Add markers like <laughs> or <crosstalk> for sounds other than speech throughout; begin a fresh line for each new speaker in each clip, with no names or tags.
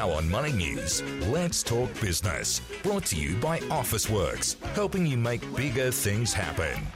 Now on Money News, let's talk business. Brought to you by Officeworks, helping you make bigger things happen.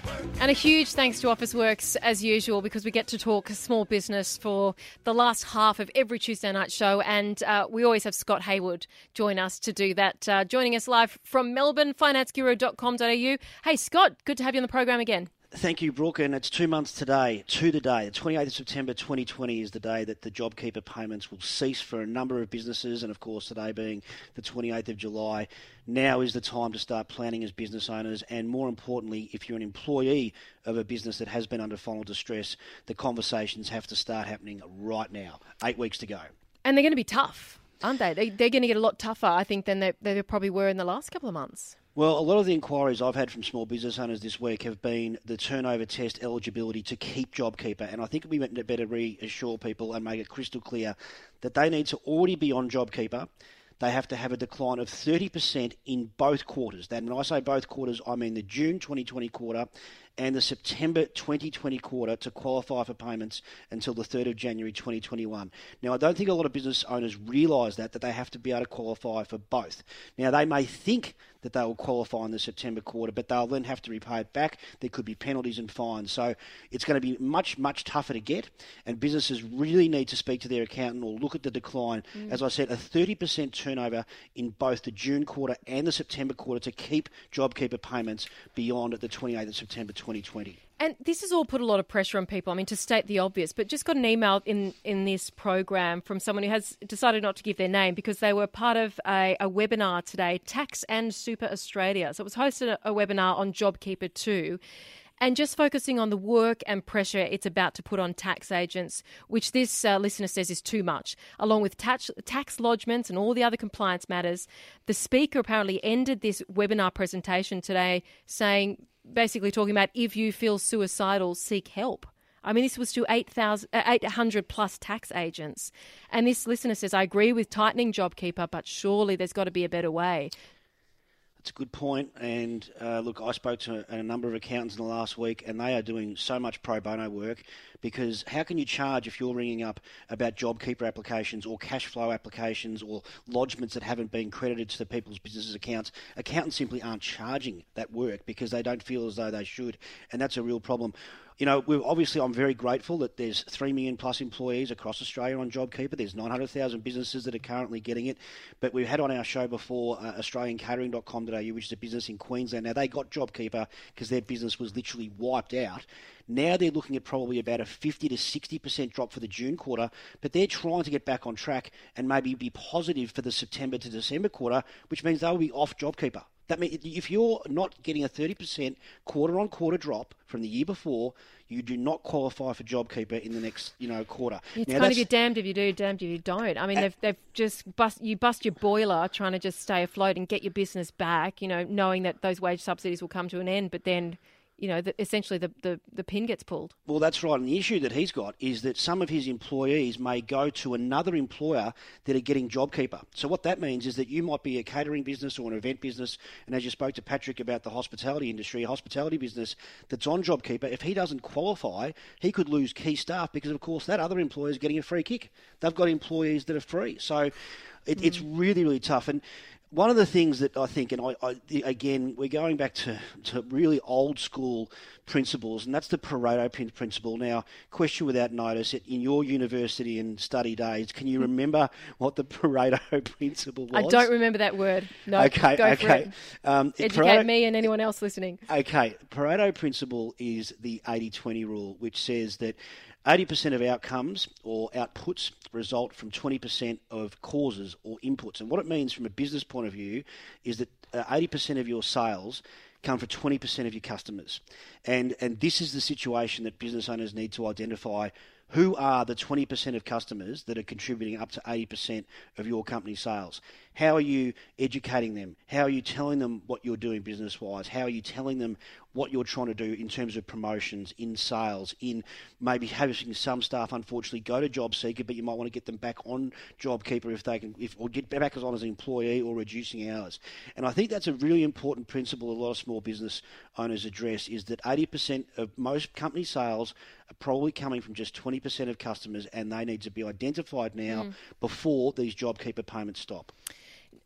And a huge thanks to Officeworks as usual because we get to talk small business for the last half of every Tuesday night show, and uh, we always have Scott Hayward join us to do that. Uh, joining us live from Melbourne, financeguru.com.au. Hey Scott, good to have you on the program again.
Thank you, Brooke. And it's two months today, to the day. The 28th of September 2020 is the day that the JobKeeper payments will cease for a number of businesses. And of course, today being the 28th of July, now is the time to start planning as business owners. And more importantly, if you're an employee of a business that has been under final distress, the conversations have to start happening right now. Eight weeks to go.
And they're going to be tough, aren't they? they they're going to get a lot tougher, I think, than they probably were in the last couple of months.
Well, a lot of the inquiries I've had from small business owners this week have been the turnover test eligibility to keep JobKeeper. And I think we better reassure people and make it crystal clear that they need to already be on JobKeeper. They have to have a decline of 30% in both quarters. Then, when I say both quarters, I mean the June 2020 quarter and the September 2020 quarter to qualify for payments until the 3rd of January 2021. Now, I don't think a lot of business owners realise that, that they have to be able to qualify for both. Now, they may think that they will qualify in the September quarter, but they'll then have to repay it back. There could be penalties and fines. So it's going to be much, much tougher to get, and businesses really need to speak to their accountant or look at the decline. Mm. As I said, a 30% turnover in both the June quarter and the September quarter to keep JobKeeper payments beyond the 28th of September 2020.
And this has all put a lot of pressure on people. I mean, to state the obvious, but just got an email in, in this program from someone who has decided not to give their name because they were part of a, a webinar today, Tax and Super Australia. So it was hosted a, a webinar on JobKeeper 2 and just focusing on the work and pressure it's about to put on tax agents, which this uh, listener says is too much, along with tax, tax lodgements and all the other compliance matters. The speaker apparently ended this webinar presentation today saying, basically talking about if you feel suicidal, seek help. I mean, this was to 8, 000, uh, 800 plus tax agents. And this listener says, I agree with tightening JobKeeper, but surely there's got to be a better way.
It's a good point, and uh, look, I spoke to a number of accountants in the last week, and they are doing so much pro bono work because how can you charge if you're ringing up about JobKeeper applications or cash flow applications or lodgements that haven't been credited to the people's businesses accounts? Accountants simply aren't charging that work because they don't feel as though they should, and that's a real problem you know, obviously I'm very grateful that there's three million plus employees across Australia on JobKeeper. There's 900,000 businesses that are currently getting it. But we've had on our show before uh, AustralianCatering.com.au, which is a business in Queensland. Now they got JobKeeper because their business was literally wiped out. Now they're looking at probably about a 50 to 60% drop for the June quarter, but they're trying to get back on track and maybe be positive for the September to December quarter, which means they'll be off JobKeeper. That means if you're not getting a 30% quarter on quarter drop from the year before, you do not qualify for JobKeeper in the next, you know, quarter.
It's now, kind of you're damned if you do, damned if you don't. I mean, they've, they've just bust you bust your boiler trying to just stay afloat and get your business back. You know, knowing that those wage subsidies will come to an end, but then you know, the, essentially the, the, the pin gets pulled.
Well, that's right. And the issue that he's got is that some of his employees may go to another employer that are getting JobKeeper. So what that means is that you might be a catering business or an event business, and as you spoke to Patrick about the hospitality industry, a hospitality business that's on JobKeeper, if he doesn't qualify, he could lose key staff because, of course, that other employer is getting a free kick. They've got employees that are free. So it, mm. it's really, really tough. And one of the things that I think, and I, I, again, we're going back to, to really old school principles, and that's the Pareto principle. Now, question without notice, in your university and study days, can you remember <laughs> what the Pareto <laughs> principle was?
I don't remember that word. No.
Okay. okay.
Um, Educate Pareto, me and anyone else listening.
Okay. Pareto principle is the 80-20 rule, which says that 80% of outcomes or outputs result from 20% of causes or inputs. And what it means from a business point of view is that 80% uh, of your sales come from 20% of your customers. And, and this is the situation that business owners need to identify who are the 20% of customers that are contributing up to 80% of your company sales? How are you educating them? How are you telling them what you're doing business wise? How are you telling them what you're trying to do in terms of promotions, in sales, in maybe having some staff unfortunately go to job seeker, but you might want to get them back on JobKeeper if they can, if or get back on as an employee or reducing hours. And I think that's a really important principle a lot of small business owners address is that 80% of most company sales are probably coming from just 20% of customers, and they need to be identified now
Mm.
before these JobKeeper payments stop.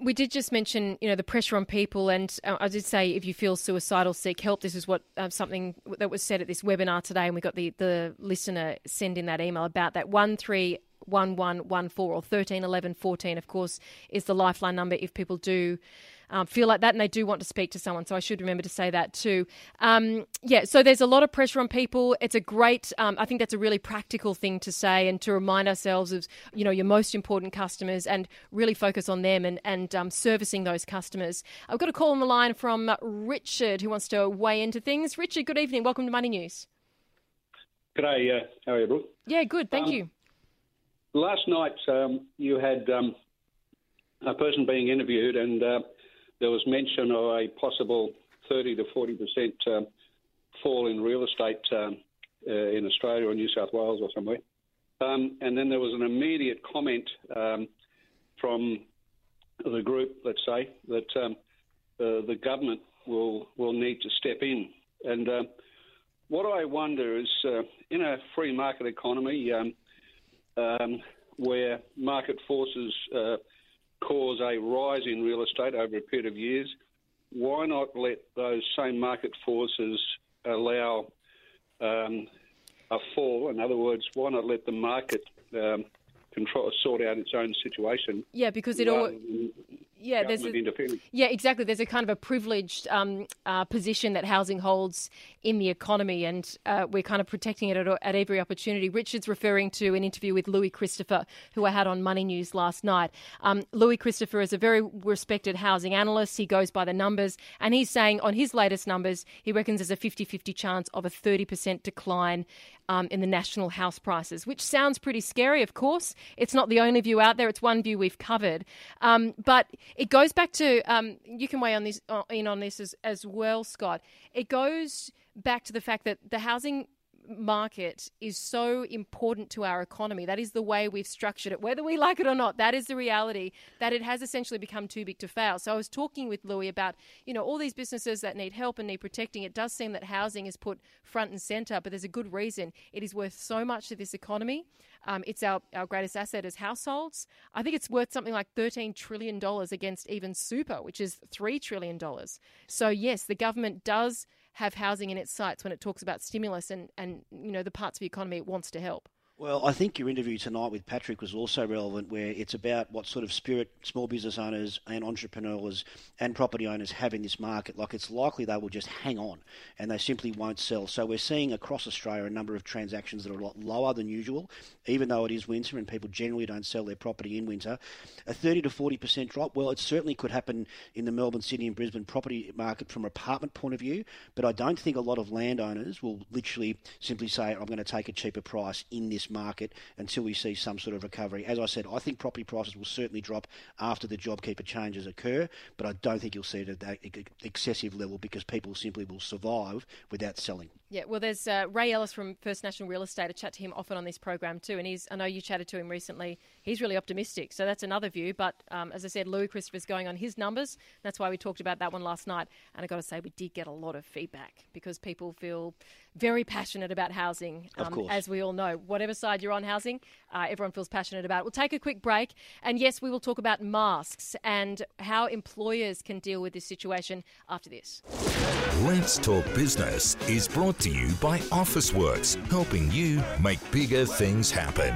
We did just mention, you know, the pressure on people, and uh, I did say if you feel suicidal, seek help. This is what uh, something that was said at this webinar today, and we got the the listener send in that email about that one three one one one four or thirteen eleven fourteen. Of course, is the lifeline number if people do. Um, feel like that and they do want to speak to someone. So I should remember to say that too. Um, yeah, so there's a lot of pressure on people. It's a great, um, I think that's a really practical thing to say and to remind ourselves of, you know, your most important customers and really focus on them and, and um, servicing those customers. I've got a call on the line from Richard who wants to weigh into things. Richard, good evening. Welcome to Money News.
G'day, uh, how are you, Brooke?
Yeah, good. Thank
Um,
you.
Last night um, you had um, a person being interviewed, and uh, there was mention of a possible 30 to 40 percent um, fall in real estate um, uh, in Australia or New South Wales or somewhere. Um, and then there was an immediate comment um, from the group, let's say, that um, uh, the government will will need to step in. And uh, what I wonder is, uh, in a free market economy um, where market forces uh, cause a rise in real estate over a period of years, why not let those same market forces allow um, a fall? In other words, why not let the market um, control sort out its own situation?
Yeah, because it all.
than
Yeah, there's a? Yeah, exactly. There's a kind of a privileged um, uh, position that housing holds in the economy, and uh, we're kind of protecting it at, at every opportunity. Richard's referring to an interview with Louis Christopher, who I had on Money News last night. Um, Louis Christopher is a very respected housing analyst. He goes by the numbers, and he's saying on his latest numbers, he reckons there's a 50 50 chance of a 30% decline um, in the national house prices, which sounds pretty scary, of course. It's not the only view out there, it's one view we've covered. Um, but it goes back to, um, you can weigh on this, uh, in on this as, as well, Scott. It goes back to the fact that the housing market is so important to our economy. That is the way we've structured it, whether we like it or not. That is the reality that it has essentially become too big to fail. So I was talking with Louis about, you know, all these businesses that need help and need protecting. It does seem that housing is put front and center, but there's a good reason. It is worth so much to this economy. Um, it's our, our greatest asset as households. I think it's worth something like $13 trillion against even super, which is $3 trillion. So, yes, the government does have housing in its sights when it talks about stimulus and, and you know the parts of the economy it wants to help.
Well, I think your interview tonight with Patrick was also relevant, where it's about what sort of spirit small business owners and entrepreneurs and property owners have in this market. Like it's likely they will just hang on and they simply won't sell. So we're seeing across Australia a number of transactions that are a lot lower than usual, even though it is winter and people generally don't sell their property in winter. A 30 to 40% drop, well, it certainly could happen in the Melbourne, Sydney, and Brisbane property market from an apartment point of view, but I don't think a lot of landowners will literally simply say, I'm going to take a cheaper price in this market until we see some sort of recovery. As I said, I think property prices will certainly drop after the JobKeeper changes occur, but I don't think you'll see it at that excessive level because people simply will survive without selling.
Yeah, well, there's uh, Ray Ellis from First National Real Estate. I chat to him often on this program too, and he's. I know you chatted to him recently. He's really optimistic, so that's another view. But um, as I said, Louis Christopher's going on his numbers. That's why we talked about that one last night. And I got to say, we did get a lot of feedback because people feel very passionate about housing. Um,
course.
as we all know, whatever side you're on housing, uh, everyone feels passionate about. it. We'll take a quick break, and yes, we will talk about masks and how employers can deal with this situation after this.
Let's Talk Business is brought to you by Officeworks, helping you make bigger things happen.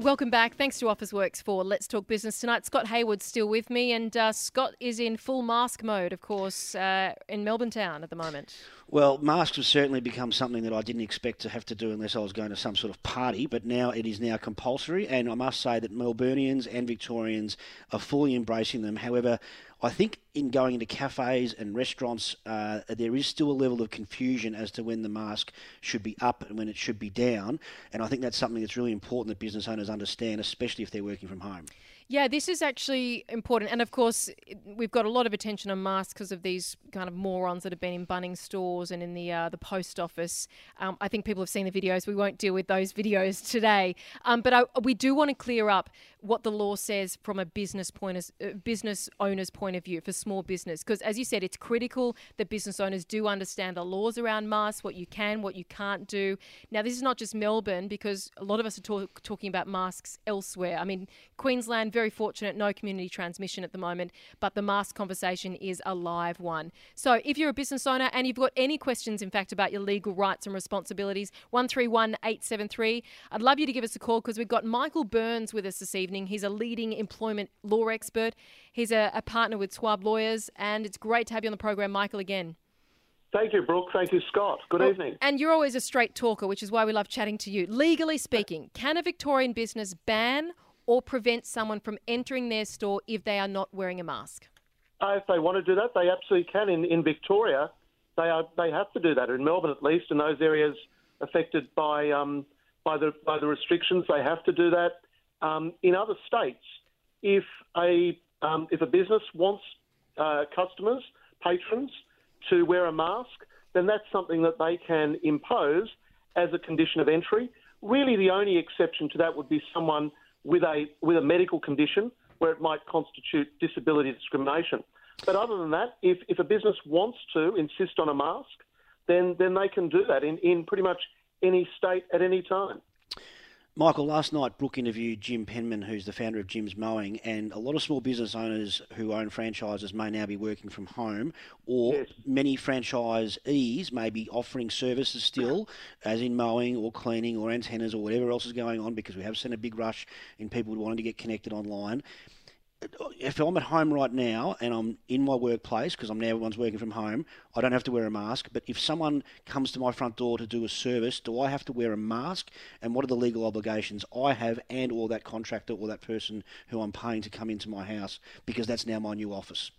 Welcome back. Thanks to Officeworks for Let's Talk Business tonight. Scott Hayward's still with me, and uh, Scott is in full mask mode, of course, uh, in Melbourne town at the moment.
Well, masks have certainly become something that I didn't expect to have to do unless I was going to some sort of party, but now it is now compulsory, and I must say that Melburnians and Victorians are fully embracing them. However, I think in going into cafes and restaurants, uh, there is still a level of confusion as to when the mask should be up and when it should be down, and I think that's something that's really important that business owners understand, especially if they're working from home.
Yeah, this is actually important. And of course, we've got a lot of attention on masks because of these kind of morons that have been in Bunnings stores and in the uh, the post office. Um, I think people have seen the videos. We won't deal with those <laughs> videos today. Um, but I, we do want to clear up what the law says from a business point of, uh, business owner's point of view for small business because as you said it's critical that business owners do understand the laws around masks what you can what you can't do now this is not just Melbourne because a lot of us are talk, talking about masks elsewhere I mean Queensland very fortunate no community transmission at the moment but the mask conversation is a live one so if you're a business owner and you've got any questions in fact about your legal rights and responsibilities 131873 I'd love you to give us a call because we've got Michael Byrnes with us this evening evening. He's a leading employment law expert. He's a, a partner with Swaab Lawyers, and it's great to have you on the program, Michael, again.
Thank you, Brooke. Thank you, Scott. Good well, evening.
And you're always a straight talker, which is why we love chatting to you. Legally speaking, can a Victorian business ban or prevent someone from entering their store if they are not wearing a mask?
Uh, if they want to do that, they absolutely can. In, in Victoria, they are they have to do that. In Melbourne, at least, in those areas affected by um, by the by the restrictions, they have to do that. Um, in other states, if a um, if a business wants uh, customers, patrons, to wear a mask, then that's something that they can impose as a condition of entry. Really, the only exception to that would be someone with a with a medical condition where it might constitute disability discrimination. But other than that, if, if a business wants to insist on a mask, then then they can do that in, in pretty much any state at any time.
Michael, last night Brooke interviewed Jim Penman, who's the founder of Jim's Mowing, and a lot of small business owners who own franchises may now be working from home, or yes. many franchisees may be offering services still, as in mowing or cleaning or antennas or whatever else is going on, because we have seen a big rush in people wanting to get connected online if I'm at home right now and I'm in my workplace because I'm now everyone's working from home, I don't have to wear a mask. But if someone comes to my front door to do a service, do I have to wear a mask? And what are the legal obligations I have and or that contractor or that person who I'm paying to come into my house because that's now my new office?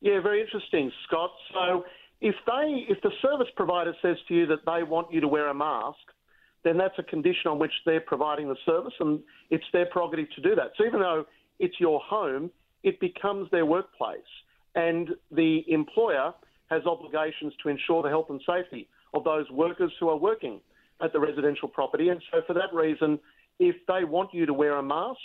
Yeah, very interesting, Scott. So if they if the service provider says to you that they want you to wear a mask, then that's a condition on which they're providing the service and it's their prerogative to do that. So even though it's your home, it becomes their workplace. And the employer has obligations to ensure the health and safety of those workers who are working at the residential property. And so, for that reason, if they want you to wear a mask,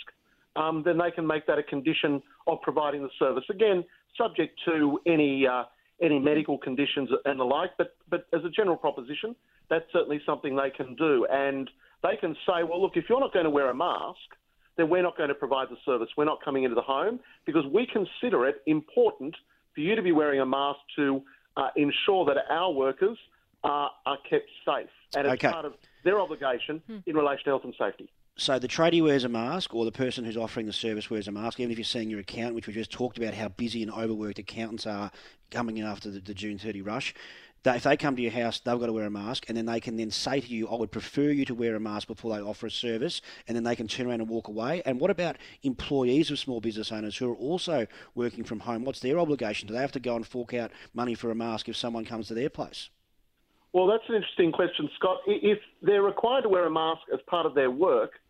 um, then they can make that a condition of providing the service. Again, subject to any uh, any medical conditions and the like. But but as a general proposition, that's certainly something they can do. And they can say, well, look, if you're not going to wear a mask, then we're not going to provide the service. We're not coming into the home because we consider it important for you to be wearing a mask to uh, ensure that our workers are, are kept safe. And it's okay. part of their obligation hmm. in relation to health and safety.
So the tradie wears a mask, or the person who's offering the service wears a mask. Even if you're seeing your account, which we just talked about, how busy and overworked accountants are coming in after the, the June 30 rush if they come to your house, they've got to wear a mask, and then they can then say to you, "I would prefer you to wear a mask before they offer a service," and then they can turn around and walk away. And what about employees of small business owners who are also working from home? What's their obligation? Do they have to go and fork out money for a mask if someone comes to their place?
Well, that's an interesting question, Scott. If they're required to wear a mask as part of their work,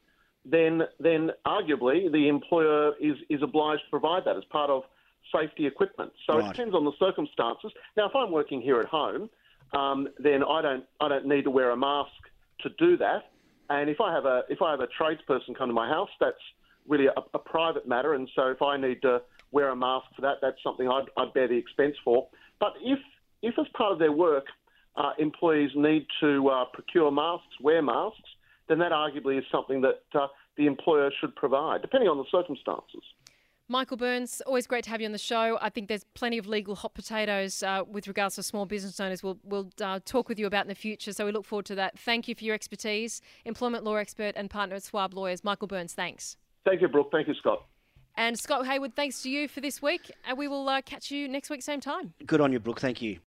then then arguably the employer is is obliged to provide that as part of safety equipment. So right. it depends on the circumstances. Now, if I'm working here at home, um, then I don't I don't need to wear a mask to do that. And if I have a if I have a tradesperson come to my house, that's really a, a private matter. And so if I need to wear a mask for that, that's something I'd, I'd bear the expense for. But if if as part of their work, uh, employees need to uh, procure masks, wear masks, then that arguably is something that uh, the employer should provide, depending on the circumstances.
Michael Byrnes, always great to have you on the show. I think there's plenty of legal hot potatoes uh, with regards to small business owners. We'll, we'll uh, talk with you about in the future, so we look forward to that. Thank you for your expertise. Employment law expert and partner at Swaab Lawyers, Michael Byrnes, thanks.
Thank you, Brooke. Thank you, Scott.
And Scott Hayward, thanks to you for this week. And we will uh, catch you next week, same time.
Good on you, Brooke. Thank you.